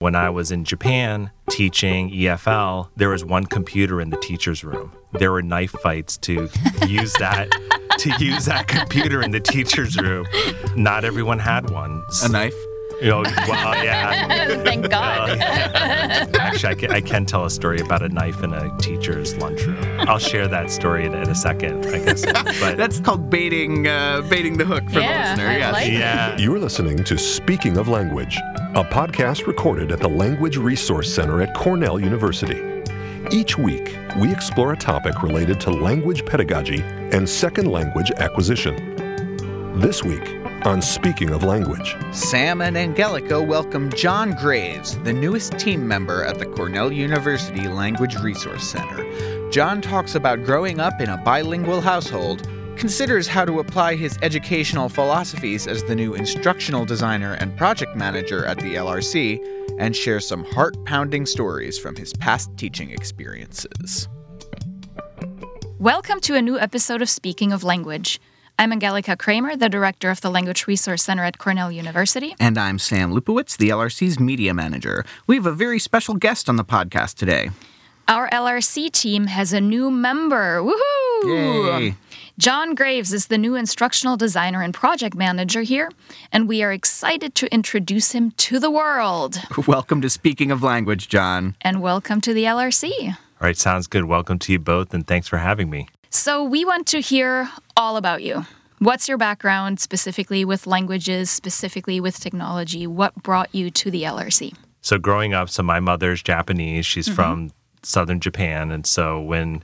When I was in Japan teaching EFL, there was one computer in the teacher's room. There were knife fights to use that to use that computer in the teacher's room. Not everyone had one. A knife? You know, well, yeah. Thank God. Actually, I can, I can tell a story about a knife in a teacher's lunchroom. I'll share that story in, in a second, I guess. But That's called baiting uh, baiting the hook for Yeah, the listener. I yes. like it. yeah, You're listening to Speaking of Language, a podcast recorded at the Language Resource Center at Cornell University. Each week, we explore a topic related to language pedagogy and second language acquisition. This week, on Speaking of Language, Sam and Angelika welcome John Graves, the newest team member at the Cornell University Language Resource Center. John talks about growing up in a bilingual household, considers how to apply his educational philosophies as the new instructional designer and project manager at the LRC, and shares some heart pounding stories from his past teaching experiences. Welcome to a new episode of Speaking of Language. I'm Angelika Kramer, the director of the Language Resource Center at Cornell University. And I'm Sam Lupowitz, the LRC's media manager. We have a very special guest on the podcast today. Our LRC team has a new member. Woohoo! Yay! John Graves is the new instructional designer and project manager here, and we are excited to introduce him to the world. Welcome to Speaking of Language, John. And welcome to the LRC. all right, sounds good. Welcome to you both, and thanks for having me. So, we want to hear all about you. What's your background specifically with languages, specifically with technology? What brought you to the LRC? So growing up, so my mother's Japanese. She's from southern Japan, and so when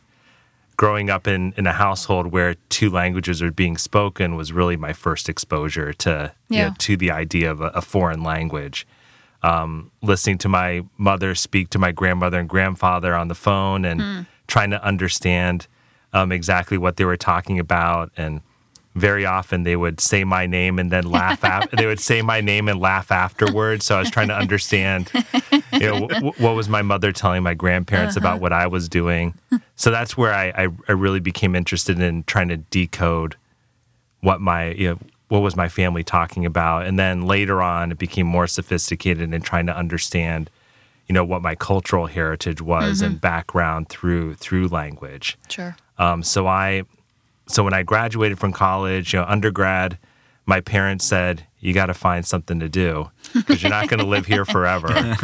growing up in in a household where two languages are being spoken was really my first exposure to you know, Yeah. to the idea of a, a foreign language. Um, listening to my mother speak to my grandmother and grandfather on the phone, and trying to understand um, exactly what they were talking about, and very often they would say my name and then laugh. Af- they would say my name and laugh afterwards. So I was trying to understand, you know, w- what was my mother telling my grandparents about what I was doing. So that's where I, I, I really became interested in trying to decode what my you know what was my family talking about, and then later on it became more sophisticated in trying to understand, you know, what my cultural heritage was and background through through language. Sure. Um, so I, so when I graduated from college, you know, undergrad, my parents said, "You got to find something to do because you're not going to live here forever."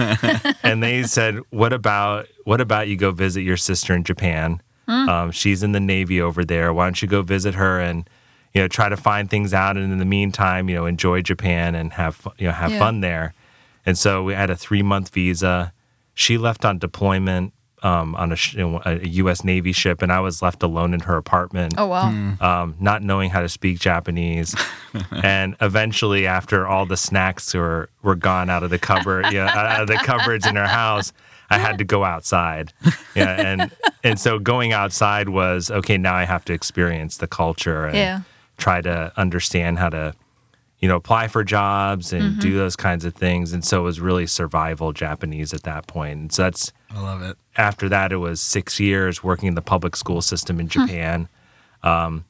and they said, "What about what about you go visit your sister in Japan? Um, she's in the Navy over there. Why don't you go visit her and you know try to find things out? And in the meantime, you know, enjoy Japan and have you know have Yeah. fun there." And so we had a three month visa. She left on deployment um, on a, sh- a U.S. Navy ship, and I was left alone in her apartment, Oh, wow. um, not knowing how to speak Japanese. and eventually, after all the snacks were, were gone out of the cupboard, yeah, out of the cupboards in her house, I had to go outside. Yeah, and and so going outside was okay. Now I have to experience the culture and Yeah. try to understand how to you know, apply for jobs and do those kinds of things. And so it was really survival Japanese at that point. And so that's I love it. after that, it was six years working in the public school system in Japan. Um,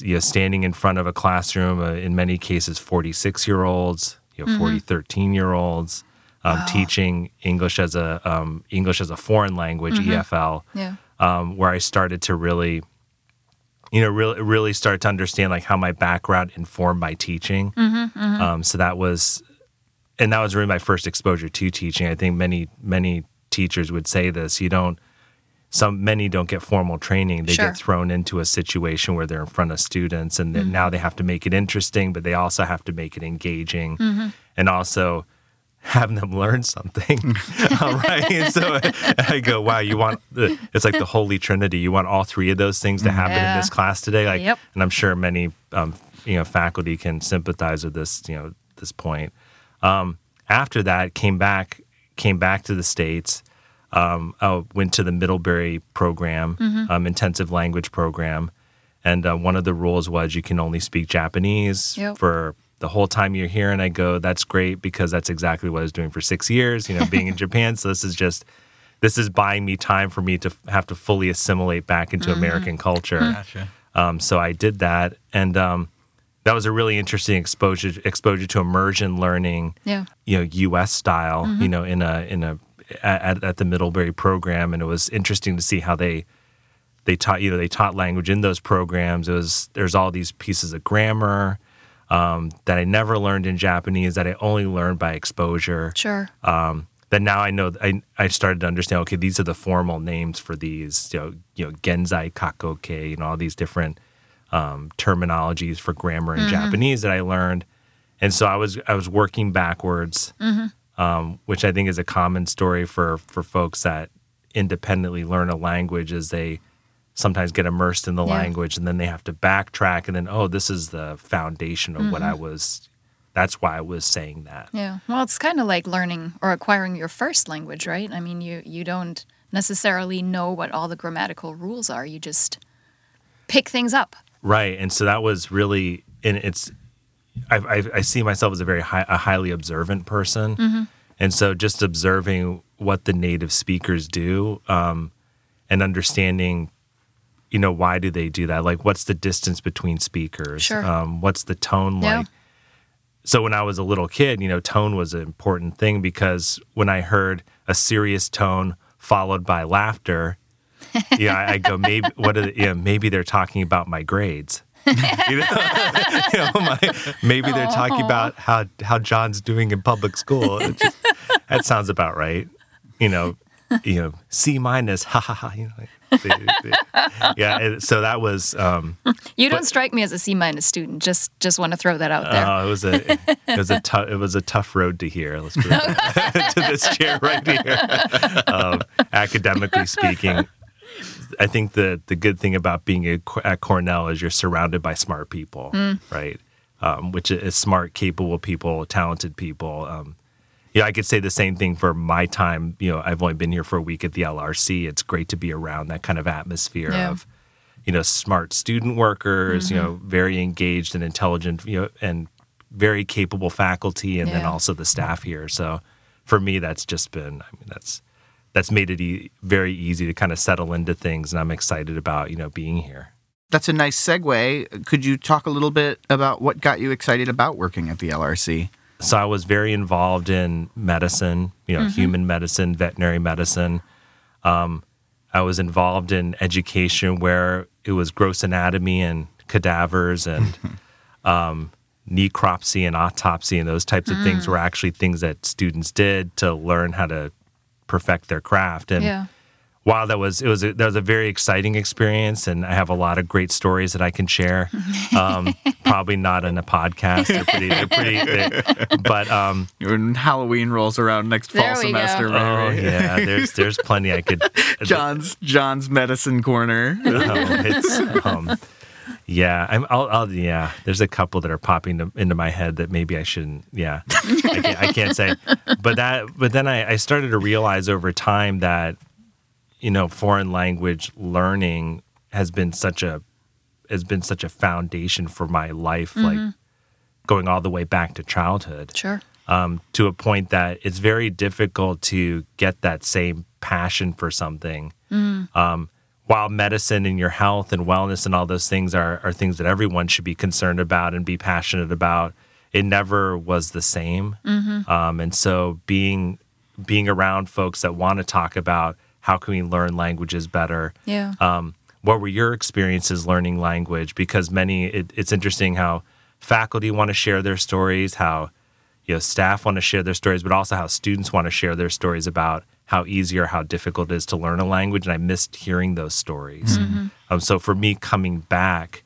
you know, standing in front of a classroom, uh, in many cases, 46 year olds, you know, 40, 13 year olds, um, teaching English as a um, English as a foreign language, EFL Yeah. um, where I started to really, you know, really really start to understand like how my background informed my teaching. Mm-hmm, mm-hmm. Um, so that was, and that was really my first exposure to teaching. I think many many teachers would say this. You don't. Some many don't get formal training. They Sure. get thrown into a situation where they're in front of students, and then mm-hmm. now they have to make it interesting, but they also have to make it engaging, and also having them learn something. all right. And so I go, wow, you want the, it's like the Holy Trinity. You want all three of those things to happen in this class today. Like, Yep. and I'm sure many, um, you know, faculty can sympathize with this, you know, this point. Um, after that, came back, came back to the States. Um, I went to the Middlebury program, um, intensive language program. And uh, one of the rules was you can only speak Japanese Yep. for the whole time you're here. And I go, that's great because that's exactly what I was doing for six years, you know, being in Japan. So this is just, this is buying me time for me to have to fully assimilate back into American culture. Gotcha. Um, so I did that, and um, that was a really interesting exposure exposure to immersion learning. Yeah. You know, U.S. style. You know, in a in a at, at the Middlebury program, and it was interesting to see how they they taught you know they taught language in those programs. It was there's all these pieces of grammar um, that I never learned in Japanese that I only learned by exposure. Sure. Um, that now I know I, I started to understand. Okay, these are the formal names for these. You know, you know, genzai, kakoke, know, all these different um, terminologies for grammar in Japanese that I learned, and so I was I was working backwards, um, which I think is a common story for for folks that independently learn a language as they sometimes get immersed in the Yeah. language and then they have to backtrack and then oh this is the foundation of what I was that's why I was saying that. Yeah. Well, it's kind of like learning or acquiring your first language, right? I mean, you you don't necessarily know what all the grammatical rules are. You just pick things up. Right, and so that was really, and it's, I, I, I see myself as a very high, a highly observant person, and so just observing what the native speakers do, um, and understanding, you know, why do they do that? Like, what's the distance between speakers? Sure. Um, what's the tone Yeah. like? So when I was a little kid, you know, tone was an important thing because when I heard a serious tone followed by laughter, yeah, I, I go maybe what are the, yeah, maybe they're talking about my grades. you know, you know, my, maybe they're talking about how how John's doing in public school. Just- that sounds about right. You know, you know, C minus, ha ha ha. You know, like, yeah. So that was. Um, You don't strike me as a C minus student. Just just want to throw that out there. Oh, it was a it was a tough it was a tough road to here. Let's put it to this chair right here. Um, academically speaking, I think the the good thing about being a, at Cornell is you're surrounded by smart people, right? Um, which is smart, capable people, talented people. Um, yeah, I could say the same thing for my time. You know, I've only been here for a week at the LRC. It's great to be around that kind of atmosphere Yeah. of, you know, smart student workers, you mm-hmm. know, very engaged and intelligent, you know, and very capable faculty, and then also the staff here. So, for me, that's just been, I mean, that's that's made it e- very easy to kind of settle into things, and I'm excited about you know being here. That's a nice segue. Could you talk a little bit about what got you excited about working at the LRC? So I was very involved in medicine, you know, human medicine, veterinary medicine. Um, I was involved in education where it was gross anatomy and cadavers and um, necropsy and autopsy and those types of things were actually things that students did to learn how to perfect their craft. And yeah. Wow, that was it was a, that was a very exciting experience, and I have a lot of great stories that I can share. Um, probably not in a podcast. They're pretty, they're pretty, they- but um, When Halloween rolls around next fall we go. semester, oh maybe. yeah, there's there's plenty I could. John's John's medicine corner. Oh, it's um, yeah, I'm. I'll, I'll. Yeah, there's a couple that are popping to, into my head that maybe I shouldn't. Yeah, I can't, I can't say. But that. But then I, I started to realize over time that, you know, foreign language learning has been such a has been such a foundation for my life, like going all the way back to childhood Sure. um, to a point that it's very difficult to get that same passion for something. Um, while medicine and your health and wellness and all those things are, are things that everyone should be concerned about and be passionate about, it never was the same. Um, and so being being around folks that want to talk about how can we learn languages better, Yeah. um, what were your experiences learning language? Because many, it, it's interesting how faculty want to share their stories, how you know staff want to share their stories, but also how students want to share their stories about how easy or how difficult it is to learn a language. And I missed hearing those stories. Um, so for me, coming back,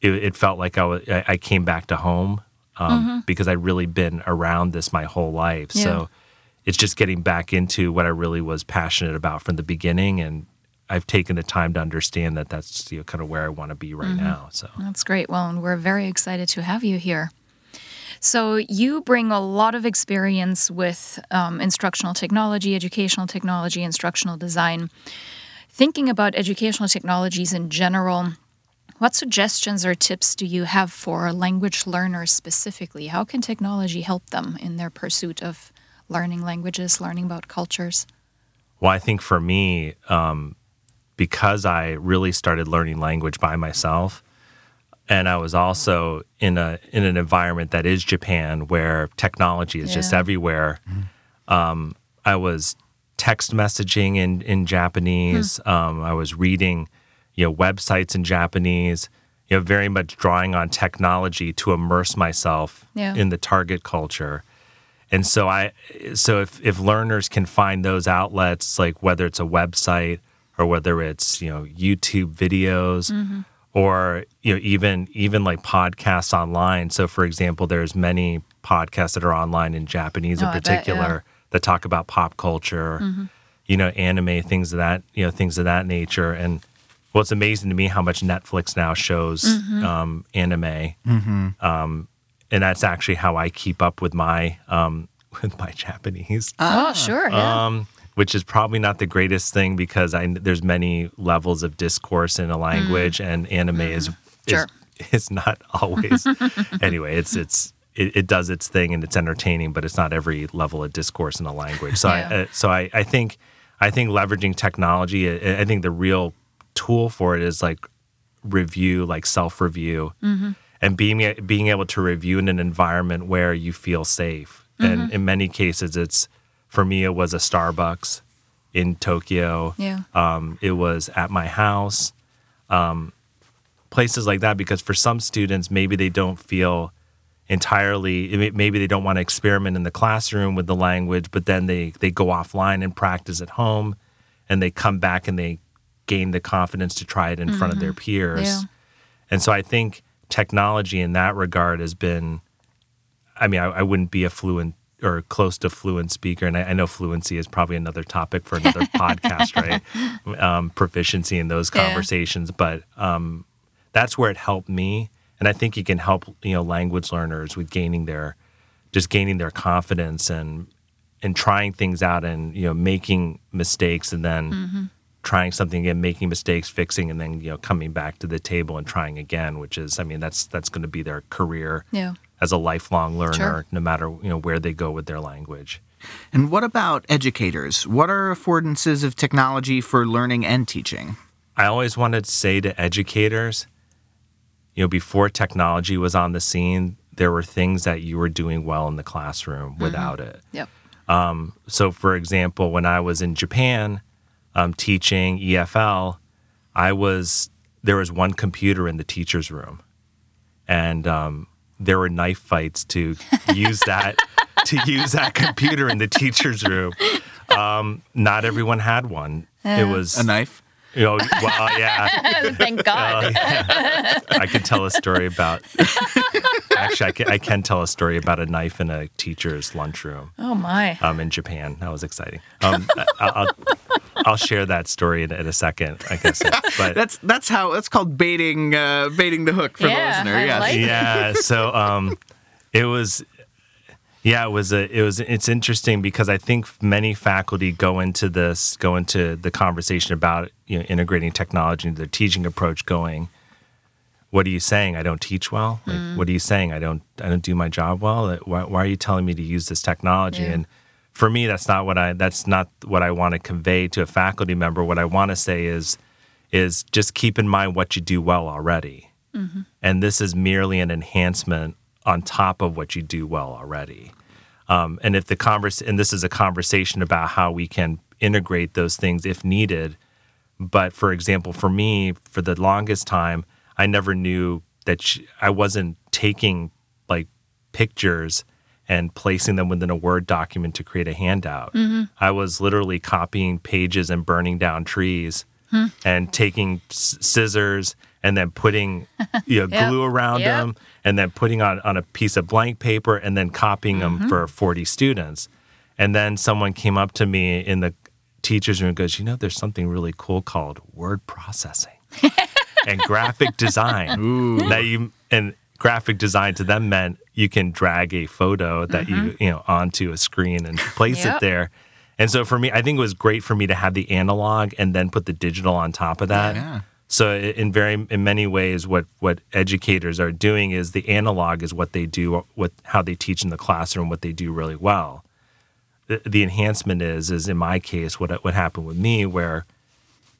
it, it felt like I, wa- I came back to home um, because I'd really been around this my whole life. Yeah. So it's just getting back into what I really was passionate about from the beginning, and I've taken the time to understand that that's you know, kind of where I want to be right now. So That's great. Well, and we're very excited to have you here. So, you bring a lot of experience with um, instructional technology, educational technology, instructional design. Thinking about educational technologies in general, what suggestions or tips do you have for language learners specifically? How can technology help them in their pursuit of learning languages, learning about cultures? Well, I think for me, um, because I really started learning language by myself, and I was also in a in an environment that is Japan, where technology is just Yeah. everywhere. Um, I was text messaging in in Japanese. Um, I was reading, you know, websites in Japanese. You know, very much drawing on technology to immerse myself Yeah. in the target culture. And so I, so if if learners can find those outlets, like whether it's a website or whether it's you know YouTube videos Mm-hmm. or you know even even like podcasts online. So for example, there's many podcasts that are online in Japanese Oh, in I bet, yeah. particular that talk about pop culture, Mm-hmm. you know, anime, things of that you know things of that nature. And well, it's amazing to me how much Netflix now shows Mm-hmm. um, anime Um, and that's actually how I keep up with my um, with my Japanese, oh, sure. Yeah. um, which is probably not the greatest thing because I there's many levels of discourse in a language, and anime is, Mm-hmm. Sure. is is not always. anyway, it's it's. It, it does its thing and it's entertaining, but it's not every level of discourse in a language. So, I, uh, so I, I think, I think leveraging technology. I, I think the real tool for it is like review, like self review, and being being able to review in an environment where you feel safe. And in many cases, it's for me, it was a Starbucks in Tokyo. Yeah. Um, it was at my house, um, places like that. Because for some students, maybe they don't feel entirely. Maybe they don't want to experiment in the classroom with the language, but then they they go offline and practice at home, and they come back and they gain the confidence to try it in front of their peers. Yeah. And so I think technology in that regard has been, I mean, I, I wouldn't be a fluent or close to fluent speaker. And I, I know fluency is probably another topic for another podcast, right? Um, proficiency in those Yeah. conversations. But um, that's where it helped me. And I think it can help, you know, language learners with gaining their, just gaining their confidence and, and trying things out and, you know, making mistakes and then trying something again, making mistakes, fixing, and then you know coming back to the table and trying again. Which is, I mean, that's that's going to be their career Yeah. as a lifelong learner, Sure. no matter you know where they go with their language. And what about educators? What are affordances of technology for learning and teaching? I always wanted to say to educators, you know, before technology was on the scene, there were things that you were doing well in the classroom mm-hmm. without it. Yep. Um, so, for example, when I was in Japan um, teaching EFL, I was there was one computer in the teacher's room, and um, there were knife fights to use that to use that computer in the teacher's room. Um, not everyone had one. It was A knife? you know, well, yeah. Thank God. I could tell a story about. Actually, I can, I can tell a story about a knife in a teacher's lunchroom oh my. um, in Japan. That was exciting. Um, I- I'll, I'll share that story in, in a second, I guess. But That's that's how that's called baiting uh, baiting the hook for Yeah, the listener. I yes. like yeah, so um, it was. Yeah, it was a. It was. It's interesting because I think many faculty go into this, go into the conversation about you know integrating technology into their teaching approach, going, "What are you saying? I don't teach well. Like, Mm. What are you saying? I don't. I don't do my job well. Why, why are you telling me to use this technology?" Yeah. And for me, that's not what I. That's not what I want to convey to a faculty member. What I want to say is, is just keep in mind what you do well already and this is merely an enhancement on top of what you do well already. Um, and if the converse, and this is a conversation about how we can integrate those things if needed. But for example, for me, for the longest time, I never knew that sh I wasn't taking like pictures and placing them within a Word document to create a handout. Mm-hmm. I was literally copying pages and burning down trees hmm. and taking s- scissors and then putting you know, Yep. glue around Yep. them and then putting on, on a piece of blank paper and then copying them mm-hmm. for 40 students. And then someone came up to me in the teacher's room and goes, You know, there's something really cool called word processing and graphic design. That you and graphic design to them meant you can drag a photo that you mm-hmm. you know onto a screen and place Yep. it there. And so for me, I think it was great for me to have the analog and then put the digital on top of that. Yeah. So in very in many ways, what what educators are doing is the analog is what they do, what how they teach in the classroom, what they do really well. The, the enhancement is is in my case what what happened with me where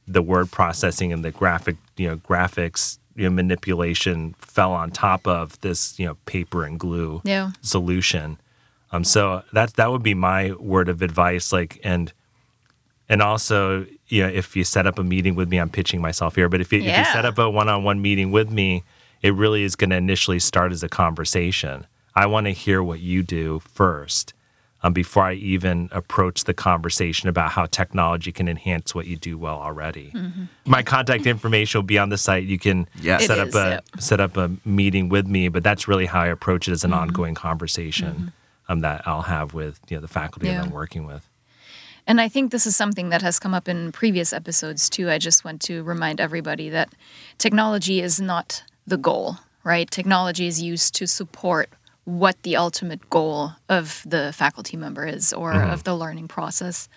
the word processing and the graphic you know graphics you know, manipulation fell on top of this you know paper and glue Yeah. solution. Um, so that that would be my word of advice. Like and and also, you know, if you set up a meeting with me, I'm pitching myself here. But if you, if you set up a one-on-one meeting with me, it really is going to initially start as a conversation. I want to hear what you do first. Um, before I even approach the conversation about how technology can enhance what you do well already, my contact information will be on the site. You can Yes. set It up is, a yep. set up a meeting with me, but that's really how I approach it as an Mm-hmm. ongoing conversation um, that I'll have with you know the faculty Yeah. that I'm working with. And I think this is something that has come up in previous episodes too. I just want to remind everybody that technology is not the goal, right? Technology is used to support what the ultimate goal of the faculty member is or mm-hmm. of the learning process.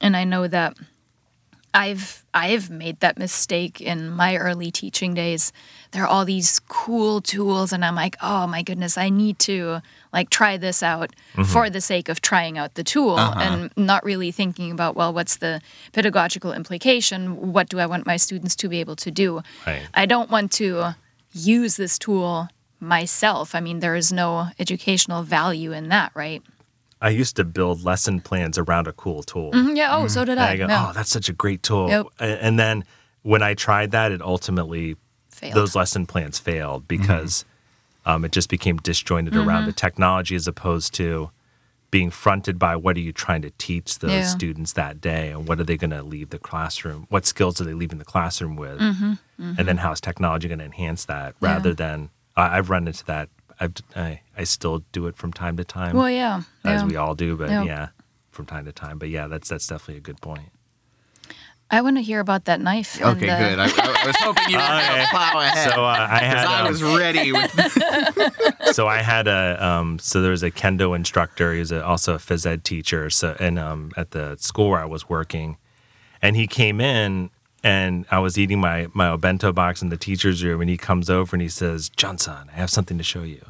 And I know that I've I've made that mistake in my early teaching days. There are all these cool tools and I'm like, "Oh my goodness, I need to like try this out mm-hmm. for the sake of trying out the tool uh-huh. and not really thinking about, well, what's the pedagogical implication? What do I want my students to be able to do? Right. I don't want to use this tool myself. I mean, there is no educational value in that, right? I used to build lesson plans around a cool tool. Mhm, Yeah, oh, so did I. I go, Yeah. oh, that's such a great tool. Yep. And then when I tried that, it ultimately Failed. those lesson plans failed because um, it just became disjointed around Mm-hmm. the technology as opposed to being fronted by what are you trying to teach those Yeah. students that day and what are they going to leave the classroom what skills are they leaving the classroom with Mm-hmm. and then how is technology going to enhance that rather than I, i've run into that I've, I, I still do it from time to time Well, yeah. as yeah. we all do but Yep. yeah from time to time but yeah that's that's definitely a good point I want to hear about that knife. Okay, and, uh, good. I, I was hoping you were going Okay. to plow ahead. so uh, i had 'cause I um, was ready with so I had a um, so there was a kendo instructor. He was a, also a phys ed teacher. So and um, at the school where I was working, and he came in and I was eating my my bento box in the teacher's room, and he comes over and he says, "John-san, I have something to show you."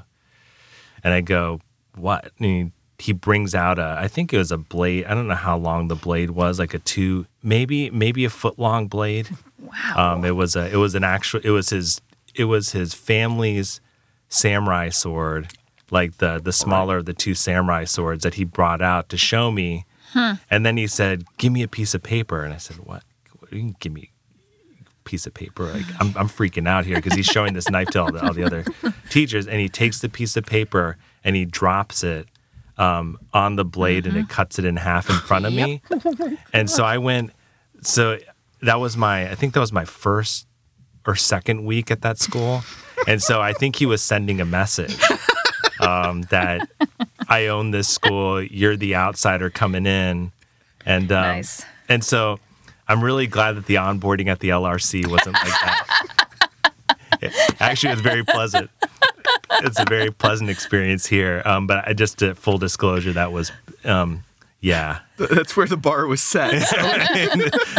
And I go, "What?" And he, he brings out a I think it was a blade. I don't know how long the blade was, like a two maybe maybe a foot long blade. Wow. Um, it was a it was an actual it was his it was his family's samurai sword, like the the smaller of the two samurai swords that he brought out to show me. And then he said, "Give me a piece of paper." And I said, "What? You mean, give me a piece of paper?" Like I'm I'm freaking out here because he's showing this knife to all the, all the other teachers, and he takes the piece of paper and he drops it um, on the blade and it cuts it in half in front of me. And so I went. So that was my. I think that was my first or second week at that school, and so I think he was sending a message um, that I own this school. You're the outsider coming in, and um, Nice. And so I'm really glad that the onboarding at the LRC wasn't like that. It- actually, it was very pleasant. It's a very pleasant experience here. Um, but I just uh, full disclosure, that was. Um, yeah. That's where the bar was set.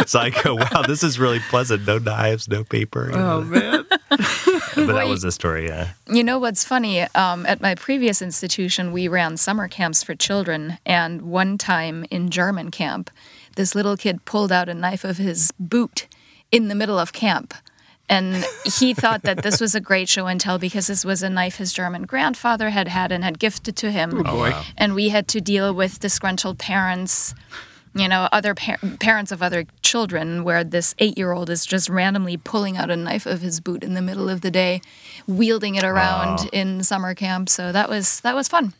so I go, wow, this is really pleasant. No knives, no paper. you know. oh man. but that was the story, yeah. You know what's funny? Um, at my previous institution, we ran summer camps for children, and one time in German camp, this little kid pulled out a knife of his boot in the middle of camp. And he thought that this was a great show and tell because this was a knife his German grandfather had had and had gifted to him. Oh, boy. And we had to deal with disgruntled parents, you know, other par- parents of other children, where this eight year old is just randomly pulling out a knife of his boot in the middle of the day, wielding it around in summer camp. So that was that was fun.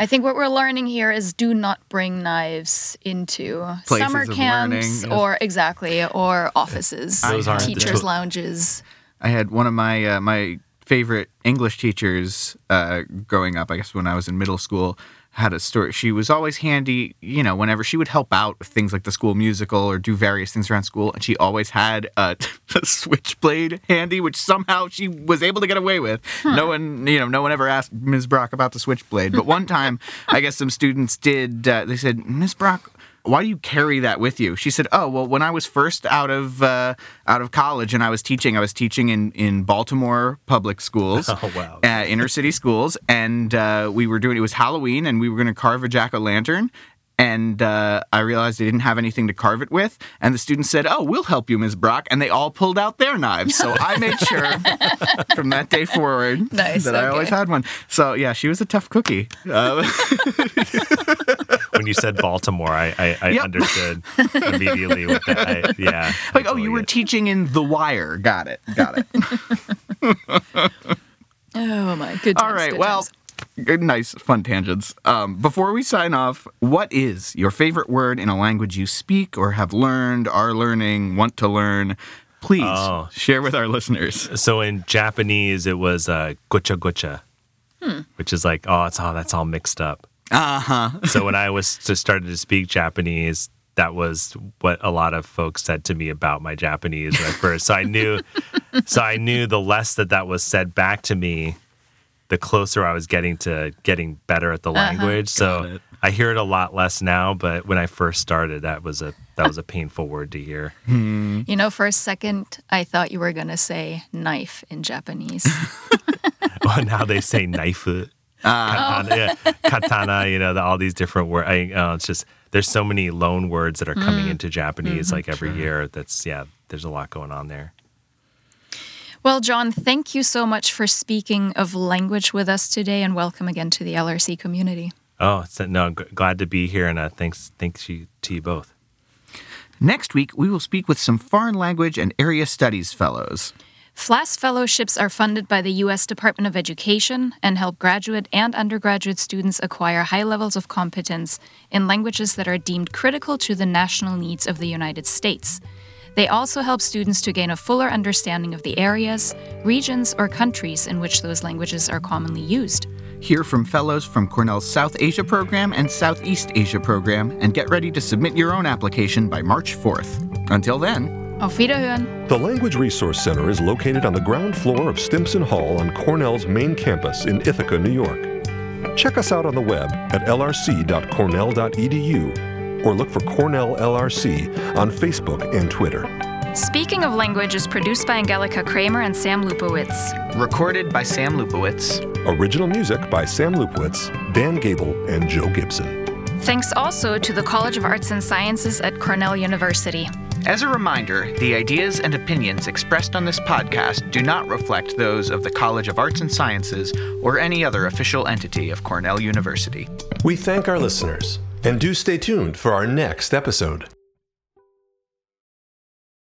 I think what we're learning here is do not bring knives into Places summer of camps learning, yes. or exactly or offices, Those aren't teachers' lounges. I had one of my uh, my favorite English teachers uh, growing up. I guess when I was in middle school, had a story. She was always handy, you know, whenever she would help out with things like the school musical or do various things around school, and she always had a, a switchblade handy, which somehow she was able to get away with. No one, you know, no one ever asked Ms. Brock about the switchblade. But one time, I guess some students did. Uh, they said, Ms. Brock why do you carry that with you? She said, "Oh, well, when I was first out of uh, out of college and I was teaching, I was teaching in in Baltimore public schools, Oh, wow. uh, inner city schools, and uh, we were doing it was Halloween, and we were going to carve a jack o' lantern." and uh, I realized they didn't have anything to carve it with. And the students said, "Oh, we'll help you, Ms. Brock," and they all pulled out their knives. So I made sure from that day forward Nice, that I always had one. So yeah, she was a tough cookie. Uh, when you said Baltimore, I, I, I Yep. understood immediately what that. I, yeah. like, oh, totally you were it. teaching in The Wire. Got it. Got it. Oh my goodness. All right. times, good Well, times. good, nice, fun tangents. Um, before we sign off, what is your favorite word in a language you speak or have learned, are learning, want to learn? Please Oh. share with our listeners. So in Japanese, it was uh, gocha gocha, which is like, oh, it's all that's all mixed up. Uh huh. So when I was to started to speak Japanese, that was what a lot of folks said to me about my Japanese when I first. So I knew, so I knew the less that that was said back to me, the closer I was getting to getting better at the language. Got So it. I hear it a lot less now, but when I first started, that was a that was a painful word to hear. you know, for a second, I thought you were gonna say knife in Japanese. well, now they say knife. Katana, yeah, katana, you know, the, all these different words. I, uh, it's just there's so many loan words that are coming into Japanese like every year. That's yeah, there's a lot going on there. well, John, thank you so much for speaking of language with us today, and welcome again to the LRC community. Oh, so, no, g- glad to be here, and uh, thanks, thanks you to you both. Next week, we will speak with some foreign language and area studies fellows. FLAS fellowships are funded by the U.S. Department of Education and help graduate and undergraduate students acquire high levels of competence in languages that are deemed critical to the national needs of the United States. They also help students to gain a fuller understanding of the areas, regions, or countries in which those languages are commonly used. Hear from fellows from Cornell's South Asia program and Southeast Asia program, and get ready to submit your own application by March 4th. Until then, Auf Wiederhören! The Language Resource Center is located on the ground floor of Stimson Hall on Cornell's main campus in Ithaca, New York. Check us out on the web at lrc.cornell.edu or look for Cornell LRC on Facebook and Twitter. Speaking of language is produced by Angelika Kramer and Sam Lupowitz. recorded by Sam Lupowitz. Original music by Sam Lupowitz, Dan Gable, and Joe Gibson. Thanks also to the College of Arts and Sciences at Cornell University. As a reminder, the ideas and opinions expressed on this podcast do not reflect those of the College of Arts and Sciences or any other official entity of Cornell University. We thank our listeners and do stay tuned for our next episode.